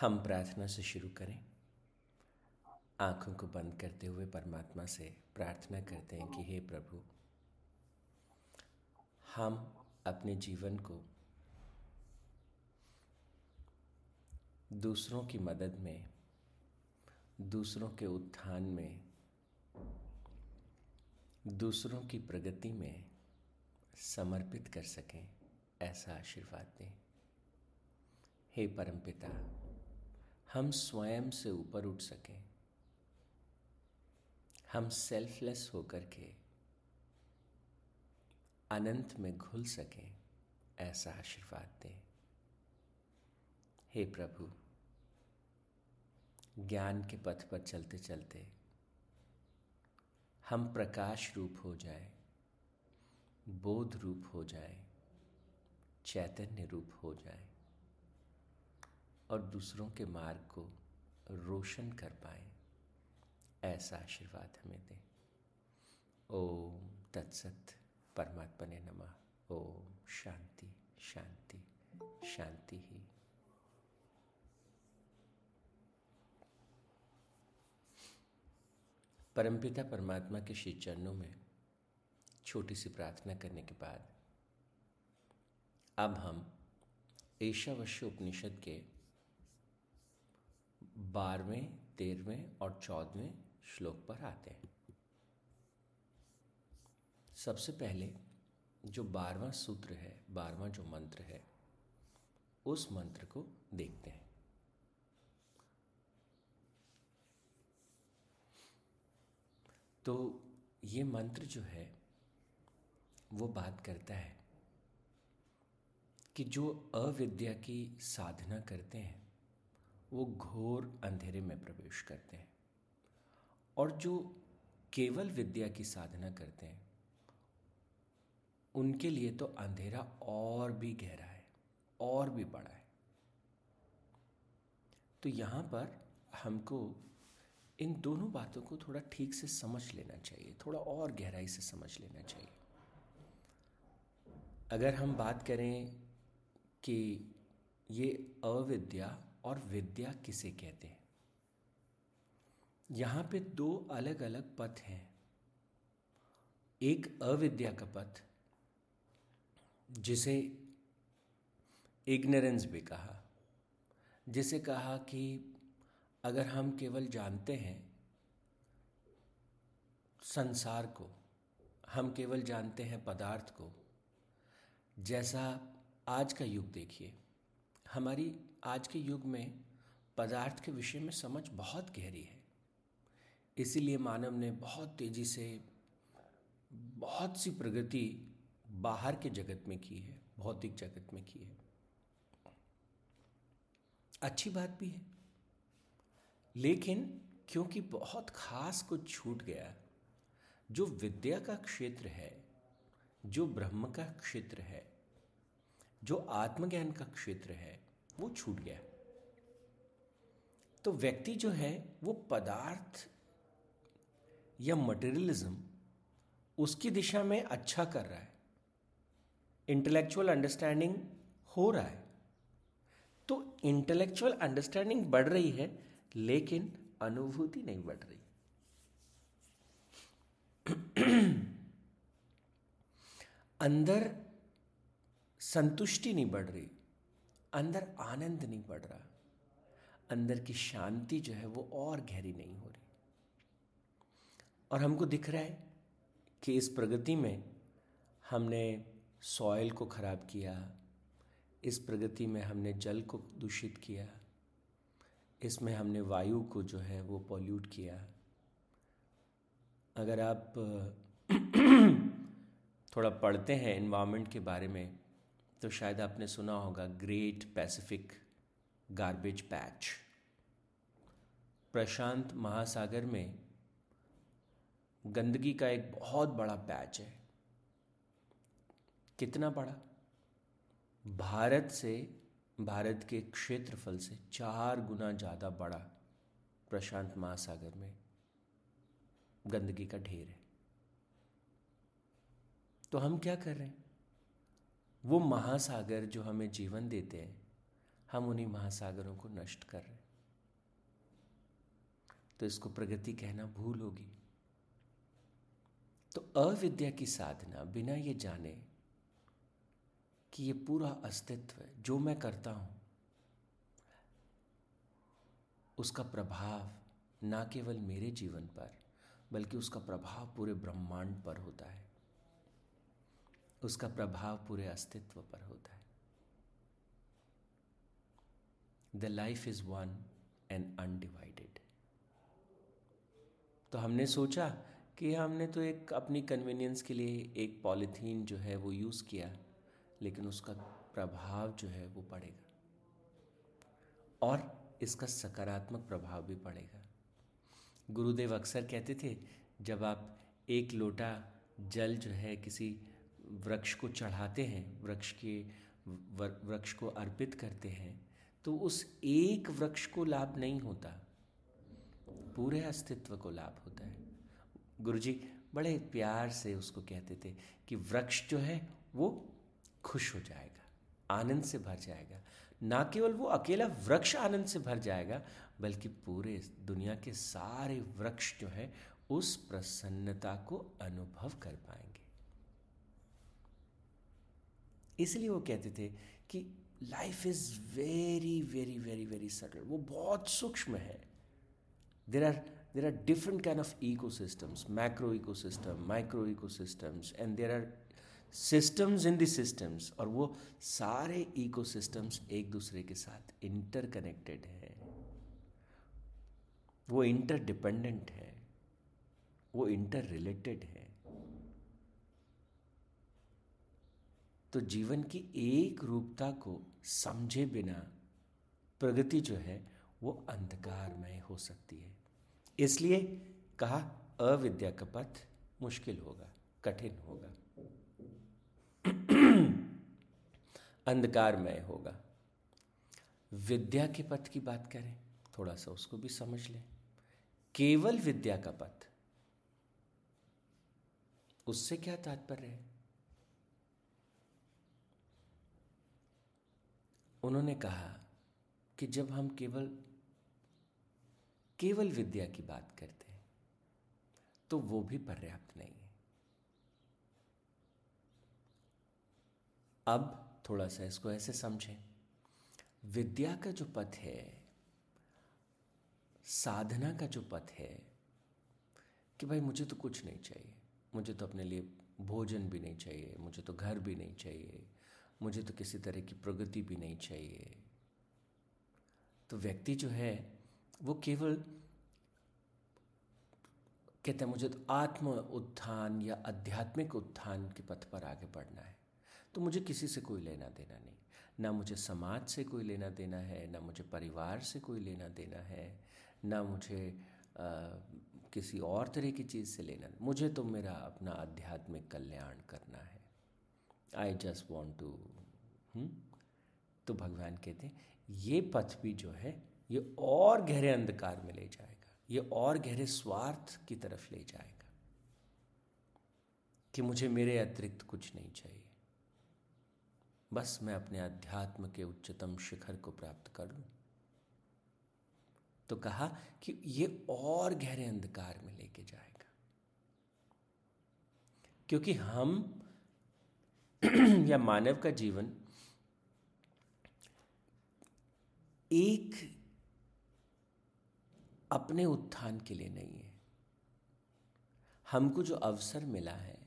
हम प्रार्थना से शुरू करें। आँखों को बंद करते हुए परमात्मा से प्रार्थना करते हैं कि हे प्रभु, हम अपने जीवन को दूसरों की मदद में, दूसरों के उत्थान में, दूसरों की प्रगति में समर्पित कर सकें ऐसा आशीर्वाद दें। हे परमपिता हम स्वयं से ऊपर उठ सकें। हम सेल्फलेस होकर के अनंत में घुल सकें, ऐसा आशीर्वाद दें। हे प्रभु, ज्ञान के पथ पर चलते चलते हम प्रकाश रूप हो जाए, बोध रूप हो जाए, चैतन्य रूप हो जाए। और दूसरों के मार्ग को रोशन कर पाए, ऐसा आशीर्वाद हमें दें। ओम तत्सत परमात्मा ने नमा। ओम शांति शांति शांति ही। परमपिता परमात्मा के श्री चरणों में छोटी सी प्रार्थना करने के बाद अब हम ईशावश्य उपनिषद के बारहवें, तेरहवें और चौदहवें श्लोक पर आते हैं। सबसे पहले जो बारहवा सूत्र है, बारहवा जो मंत्र है, उस मंत्र को देखते हैं। तो ये मंत्र जो है, वो बात करता है कि जो अविद्या की साधना करते हैं वो घोर अंधेरे में प्रवेश करते हैं। और जो केवल विद्या की साधना करते हैं, उनके लिए तो अंधेरा और भी गहरा है, और भी बड़ा है। तो यहाँ पर हमको इन दोनों बातों को थोड़ा ठीक से समझ लेना चाहिए, थोड़ा और गहराई से समझ लेना चाहिए। अगर हम बात करें कि ये अविद्या और विद्या किसे कहते हैं? यहाँ पे दो अलग अलग पथ हैं। एक अविद्या का पथ, जिसे इग्नोरेंस भी कहा, जिसे कहा कि अगर हम केवल जानते हैं संसार को, हम केवल जानते हैं पदार्थ को, जैसा आज का युग देखिए, हमारी आज के युग में पदार्थ के विषय में समझ बहुत गहरी है। इसीलिए मानव ने बहुत तेज़ी से, बहुत सी प्रगति बाहर के जगत में की है, भौतिक जगत में की है। अच्छी बात भी है। लेकिन क्योंकि बहुत खास कुछ छूट गया, जो विद्या का क्षेत्र है, जो ब्रह्म का क्षेत्र है, जो आत्मज्ञान का क्षेत्र है वो छूट गया। तो व्यक्ति जो है, वो पदार्थ या मटेरियलिज्म उसकी दिशा में अच्छा कर रहा है। इंटेलेक्चुअल अंडरस्टैंडिंग हो रहा है। तो इंटेलेक्चुअल अंडरस्टैंडिंग बढ़ रही है, लेकिन अनुभूति नहीं बढ़ रही। अंदर संतुष्टि नहीं बढ़ रही। अंदर आनंद नहीं बढ़ रहा। अंदर की शांति जो है वो और गहरी नहीं हो रही। और हमको दिख रहा है कि इस प्रगति में हमने सॉयल को खराब किया, इस प्रगति में हमने जल को दूषित किया, इसमें हमने वायु को जो है वो पॉल्यूट किया। अगर आप थोड़ा पढ़ते हैं इन्वायरमेंट के बारे में तो शायद आपने सुना होगा ग्रेट पैसिफिक गार्बेज पैच प्रशांत महासागर में गंदगी का एक बहुत बड़ा पैच है। कितना बड़ा? भारत से, भारत के क्षेत्रफल से चार गुना ज़्यादा बड़ा प्रशांत महासागर में गंदगी का ढेर है। तो हम क्या कर रहे हैं? वो महासागर जो हमें जीवन देते हैं, हम उन्हीं महासागरों को नष्ट कर रहे तो इसको प्रगति कहना भूल होगी। तो अविद्या की साधना बिना ये जाने कि ये पूरा अस्तित्व जो मैं करता हूँ, उसका प्रभाव ना केवल मेरे जीवन पर, बल्कि उसका प्रभाव पूरे ब्रह्मांड पर होता है। उसका प्रभाव पूरे अस्तित्व पर होता है। The life is one and undivided तो हमने सोचा कि हमने तो एक अपनी कन्वीनियंस के लिए एक पॉलिथीन जो है वो यूज़ किया, लेकिन उसका प्रभाव जो है वो पड़ेगा। और इसका सकारात्मक प्रभाव भी पड़ेगा। गुरुदेव अक्सर कहते थे, जब आप एक लोटा जल जो है किसी वृक्ष को चढ़ाते हैं, वृक्ष के वृक्ष को अर्पित करते हैं तो उस एक वृक्ष को लाभ नहीं होता। पूरे अस्तित्व को लाभ होता है। गुरुजी बड़े प्यार से उसको कहते थे कि वृक्ष जो है वो खुश हो जाएगा, आनंद से भर जाएगा। ना केवल वो अकेला वृक्ष आनंद से भर जाएगा, बल्कि पूरे दुनिया के सारे वृक्ष जो है उस प्रसन्नता को अनुभव कर पाएँगे। इसलिए वो कहते थे कि life is very very very very subtle वो बहुत सूक्ष्म है। There are there are different kind of ecosystems macro ecosystem micro ecosystems and there are systems in the systems और वो सारे इको सिस्टम्स एक दूसरे के साथ इंटरकनेक्टेड है। वो इंटरडिपेंडेंट है। वो इंटर रिलेटेड है। तो जीवन की एक रूपता को समझे बिना प्रगति जो है वो अंधकारमय हो सकती है। इसलिए कहा, अविद्या का पथ मुश्किल होगा, कठिन होगा। अंधकारमय होगा। विद्या के पथ की बात करें, थोड़ा सा उसको भी समझ लें। केवल विद्या का पथ, उससे क्या तात्पर्य है? उन्होंने कहा कि जब हम केवल केवल विद्या की बात करते हैं तो वो भी पर्याप्त नहीं है। अब थोड़ा सा इसको ऐसे समझें। विद्या का जो पथ है, साधना का जो पथ है, कि भाई मुझे तो कुछ नहीं चाहिए। मुझे तो अपने लिए भोजन भी नहीं चाहिए, मुझे तो घर भी नहीं चाहिए। मुझे तो किसी तरह की प्रगति भी नहीं चाहिए। तो व्यक्ति जो है वो केवल कहते हैं मुझे तो आत्म उत्थान या आध्यात्मिक उत्थान के पथ पर आगे बढ़ना है। तो मुझे किसी से कोई लेना देना नहीं। ना मुझे समाज से कोई लेना देना है ना मुझे परिवार से कोई लेना देना है ना मुझे आ, किसी और तरह की चीज़ से लेना। मुझे तो मेरा अपना आध्यात्मिक कल्याण करना है। आई जस्ट वॉन्ट टू तो भगवान कहते हैं, ये पथ भी जो है, ये और गहरे अंधकार में ले जाएगा, ये और गहरे स्वार्थ की तरफ़ ले जाएगा, कि मुझे मेरे अतिरिक्त कुछ नहीं चाहिए। बस मैं अपने अध्यात्म के उच्चतम शिखर को प्राप्त कर लूँ। तो कहा कि ये और गहरे अंधकार में लेके जाएगा, क्योंकि हम या मानव का जीवन एक अपने उत्थान के लिए नहीं है। हमको जो अवसर मिला है,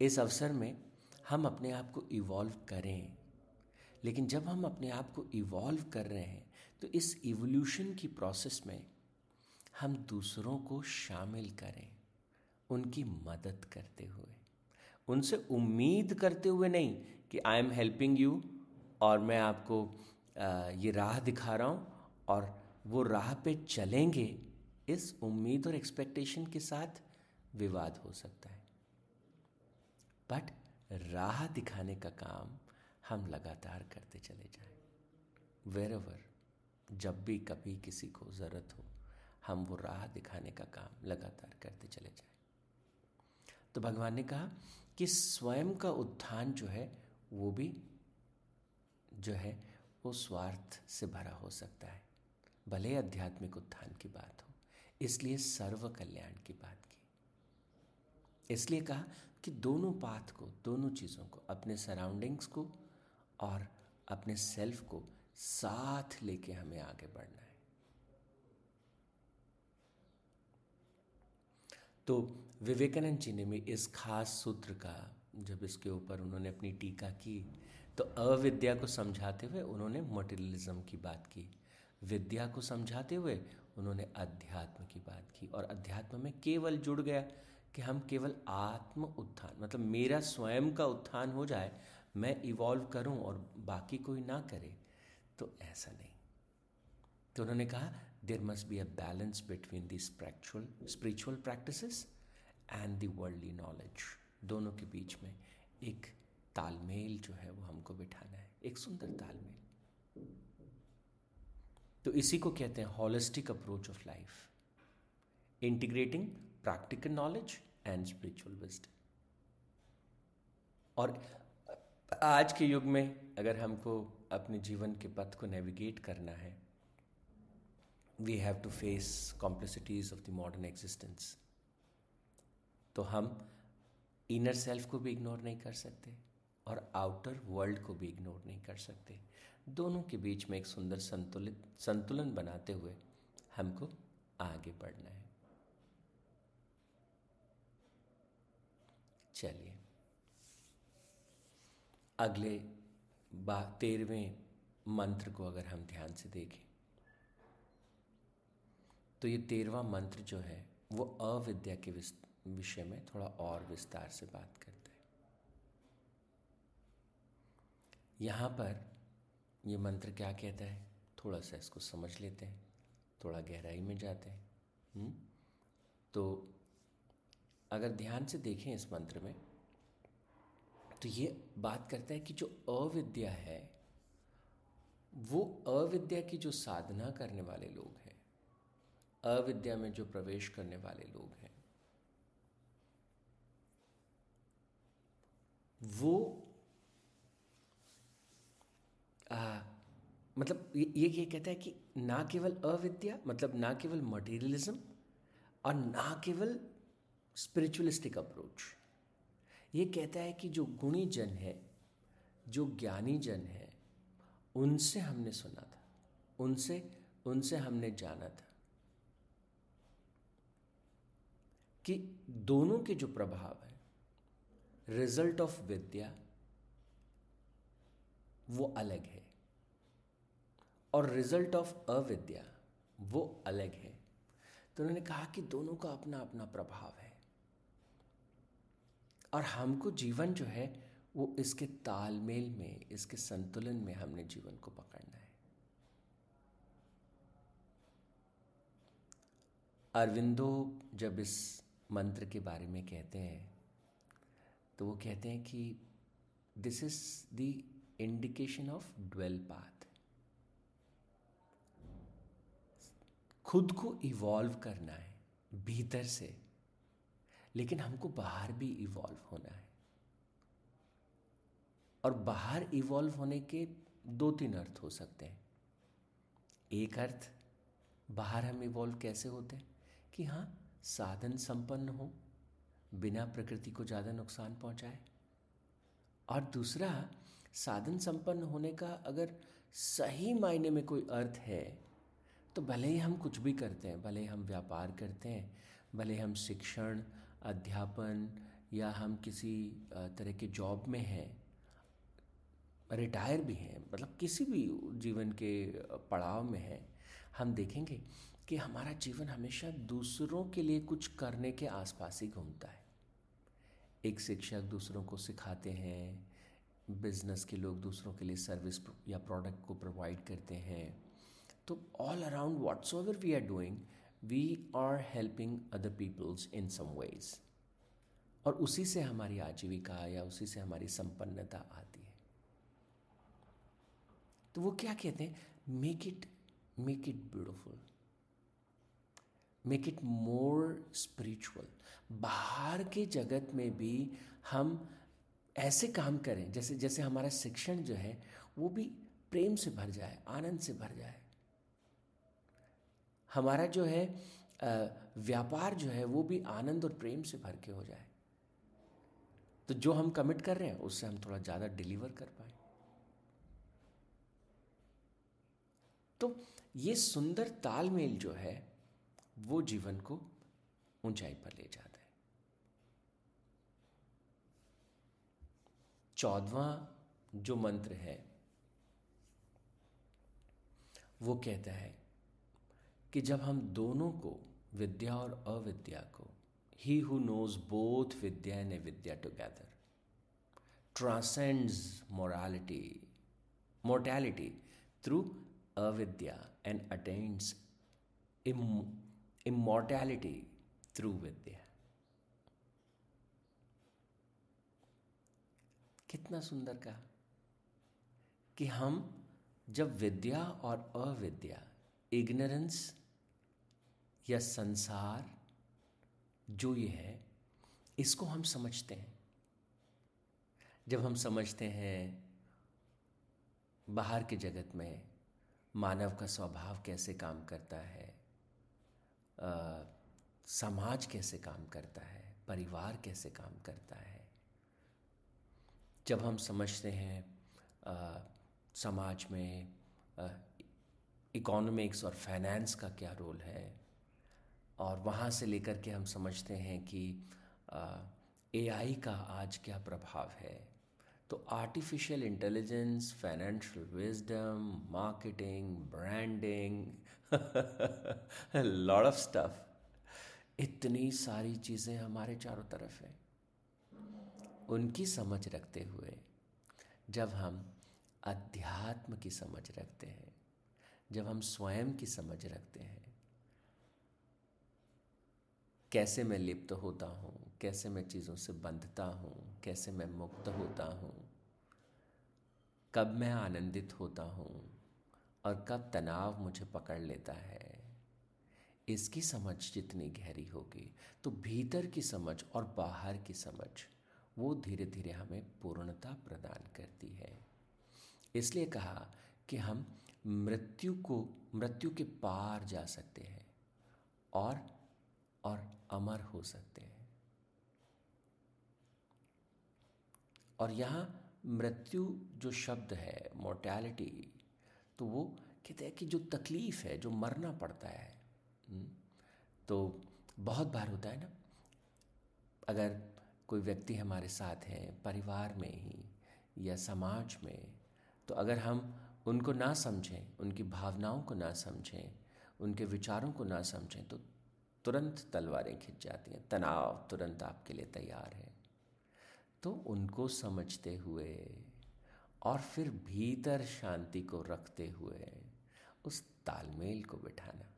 इस अवसर में हम अपने आप को इवॉल्व करें। लेकिन जब हम अपने आप को इवॉल्व कर रहे हैं तो इस इवोल्यूशन की प्रोसेस में हम दूसरों को शामिल करें, उनकी मदद करते हुए। उनसे उम्मीद करते हुए नहीं कि आई एम हेल्पिंग यू और मैं आपको ये राह दिखा रहा हूँ और वो राह पे चलेंगे, इस उम्मीद और एक्सपेक्टेशन के साथ विवाद हो सकता है। बट राह दिखाने का काम हम लगातार करते चले जाएँ। वेर एवर जब भी कभी किसी को ज़रूरत हो, हम वो राह दिखाने का काम लगातार करते चले जाएँ। तो भगवान ने कहा कि स्वयं का उत्थान जो है, वो भी जो है, वो स्वार्थ से भरा हो सकता है। भले आध्यात्मिक उत्थान की बात हो, इसलिए सर्व कल्याण की बात की। इसलिए कहा कि दोनों पाथ को, दोनों चीज़ों को, अपने सराउंडिंग्स को और अपने सेल्फ को साथ लेके हमें आगे बढ़ना है। तो विवेकानंद जी ने भी इस खास सूत्र का, जब इसके ऊपर उन्होंने अपनी टीका की तो अविद्या को समझाते हुए उन्होंने मटेरियलिज्म की बात की। विद्या को समझाते हुए उन्होंने अध्यात्म की बात की। और अध्यात्म में केवल जुड़ गया कि हम केवल आत्म उत्थान मतलब मेरा स्वयं का उत्थान हो जाए, मैं इवॉल्व करूँ और बाकी कोई ना करे तो ऐसा नहीं। तो उन्होंने कहा there must be a balance between the spiritual spiritual practices and the worldly knowledge दोनों के बीच में एक तालमेल जो है वो हमको बिठाना है। एक सुंदर तालमेल। तो इसी को कहते हैं holistic approach of life integrating practical knowledge and spiritual wisdom और आज के युग में अगर हमको अपने जीवन के पथ को नेविगेट करना है we have to face complexities of the modern existence तो हम इनर सेल्फ को भी इग्नोर नहीं कर सकते और आउटर वर्ल्ड को भी इग्नोर नहीं कर सकते। दोनों के बीच में एक सुंदर संतुलित, संतुलन बनाते हुए हमको आगे बढ़ना है। चलिए। अगले बा, तेरहवें मंत्र को अगर हम ध्यान से देखें तो ये तेरवा मंत्र जो है, वो अविद्या के विषय में थोड़ा और विस्तार से बात करते हैं यहाँ पर ये मंत्र क्या कहता है थोड़ा सा इसको समझ लेते हैं, थोड़ा गहराई में जाते हैं हुँ? हम्म? तो अगर ध्यान से देखें इस मंत्र में तो ये बात करता है कि जो अविद्या है, वो अविद्या की जो साधना करने वाले लोग हैं, अविद्या में जो प्रवेश करने वाले लोग हैं वो आ, मतलब ये ये कहता है कि ना केवल अविद्या मतलब ना केवल मटेरियलिज्म और ना केवल स्पिरिचुअलिस्टिक अप्रोच ये कहता है कि जो गुणी जन है जो ज्ञानी जन है उनसे हमने सुना था उनसे उनसे हमने जाना था कि दोनों के जो प्रभाव है रिज़ल्ट ऑफ़ विद्या वो अलग है और रिज़ल्ट ऑफ़ अविद्या वो अलग है। तो उन्होंने कहा कि दोनों का अपना अपना प्रभाव है और हमको जीवन जो है वो इसके तालमेल में, इसके संतुलन में हमने जीवन को पकड़ना है। अरविंदो जब इस मंत्र के बारे में कहते हैं तो वो कहते हैं कि this is the indication of dual path खुद को इवॉल्व करना है, भीतर से। लेकिन हमको बाहर भी इवॉल्व होना है। और बाहर इवॉल्व होने के दो तीन अर्थ हो सकते हैं। एक अर्थ, बाहर हम इवॉल्व कैसे होते हैं? कि हाँ साधन संपन्न हो बिना प्रकृति को ज़्यादा नुकसान पहुँचाए। और दूसरा, साधन संपन्न होने का अगर सही मायने में कोई अर्थ है तो भले ही हम कुछ भी करते हैं, भले हम व्यापार करते हैं, भले हम शिक्षण, अध्यापन, या हम किसी तरह के जॉब में हैं, रिटायर भी हैं मतलब किसी भी जीवन के पड़ाव में हैं, हम देखेंगे कि हमारा जीवन हमेशा दूसरों के लिए कुछ करने के आसपास ही घूमता है। एक शिक्षक दूसरों को सिखाते हैं, बिज़नेस के लोग दूसरों के लिए सर्विस या प्रोडक्ट को प्रोवाइड करते हैं। तो all around whatever we are doing we are helping other peoples in some ways और उसी से हमारी आजीविका या उसी से हमारी संपन्नता आती है। तो वो क्या कहते हैं? Make it make it beautiful make it more spiritual बाहर के जगत में भी हम ऐसे काम करें, जैसे जैसे हमारा शिक्षण जो है, वो भी प्रेम से भर जाए, आनंद से भर जाए। हमारा जो है व्यापार जो है, वो भी आनंद और प्रेम से भर के हो जाए। तो जो हम कमिट कर रहे हैं, उससे हम थोड़ा ज़्यादा डिलीवर कर पाए। तो ये सुंदर तालमेल जो है वो जीवन को ऊंचाई पर ले जाता है। चौदवा जो मंत्र है, वो कहता है कि जब हम दोनों को, विद्या और अविद्या को ही who knows both vidya and vidya together transcends morality mortality through avidya and attains immortality through vidya कितना सुंदर कहा कि हम जब विद्या और अविद्या इग्नोरेंस या संसार, जो ये है, इसको हम समझते हैं। जब हम समझते हैं बाहर के जगत में मानव का स्वभाव कैसे काम करता है आ, समाज कैसे काम करता है परिवार कैसे काम करता है? जब हम समझते हैं आ, समाज में इकोनॉमिक्स और फाइनेंस का क्या रोल है और वहाँ से लेकर के हम समझते हैं कि एआई का आज क्या प्रभाव है तो artificial intelligence financial wisdom marketing branding lot of stuff इतनी सारी चीज़ें हमारे चारों तरफ़ हैं। उनकी समझ रखते हुए जब हम अध्यात्म की समझ रखते हैं, जब हम स्वयं की समझ रखते हैं कैसे मैं लिप्त होता हूँ? कैसे मैं चीज़ों से बंधता हूँ? कैसे मैं मुक्त होता हूँ? कब मैं आनंदित होता हूँ? और कब तनाव मुझे पकड़ लेता है? इसकी समझ जितनी गहरी होगी तो भीतर की समझ और बाहर की समझ, वो धीरे धीरे हमें पूर्णता प्रदान करती है। इसलिए कहा कि हम मृत्यु को, मृत्यु के पार जा सकते हैं और अमर हो सकते हैं। और यहाँ मृत्यु जो शब्द है मोर्टैलिटी तो वो कहते हैं कि जो तकलीफ़ है जो मरना पड़ता है हम्म, तो बहुत बार होता है ना अगर कोई व्यक्ति हमारे साथ है परिवार में ही या समाज में तो अगर हम उनको ना समझें उनकी भावनाओं को ना समझें उनके विचारों को ना समझें तो तुरंत तलवारें खिंच जाती हैं। तनाव तुरंत आपके लिए तैयार है। तो उनको समझते हुए और फिर भीतर शांति को रखते हुए उस तालमेल को बिठाना।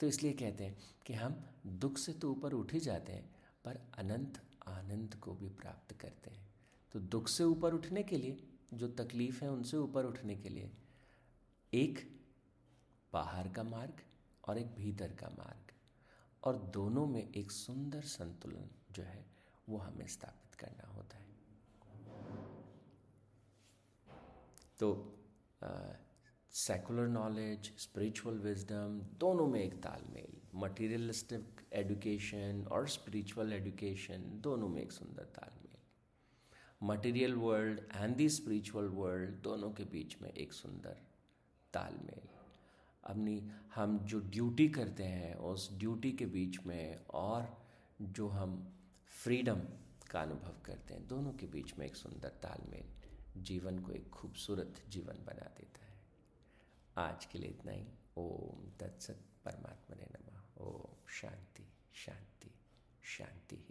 तो इसलिए कहते हैं कि हम दुख से तो ऊपर उठ ही जाते हैं, पर अनंत आनंद को भी प्राप्त करते हैं। तो दुख से ऊपर उठने के लिए, जो तकलीफ़ है उनसे ऊपर उठने के लिए एक बाहर का मार्ग और एक भीतर का मार्ग। और दोनों में एक सुंदर संतुलन जो है, वो हमें स्थापित करना होता है। तो सेकुलर नॉलेज स्पिरिचुअल विजडम दोनों में एक तालमेल मटीरियलिस्टिक एजुकेशन और स्पिरिचुअल एजुकेशन दोनों में एक सुंदर तालमेल। Material world and the spiritual world दोनों के बीच में एक सुंदर तालमेल। अपनी, हम जो ड्यूटी करते हैं, उस ड्यूटी के बीच में और जो हम फ्रीडम का अनुभव करते हैं, दोनों के बीच में एक सुंदर तालमेल जीवन को एक खूबसूरत जीवन बना देता है। आज के लिए इतना ही। ओम तत्सत परमात्मा ने नमा। ओम शांति शांति शांति।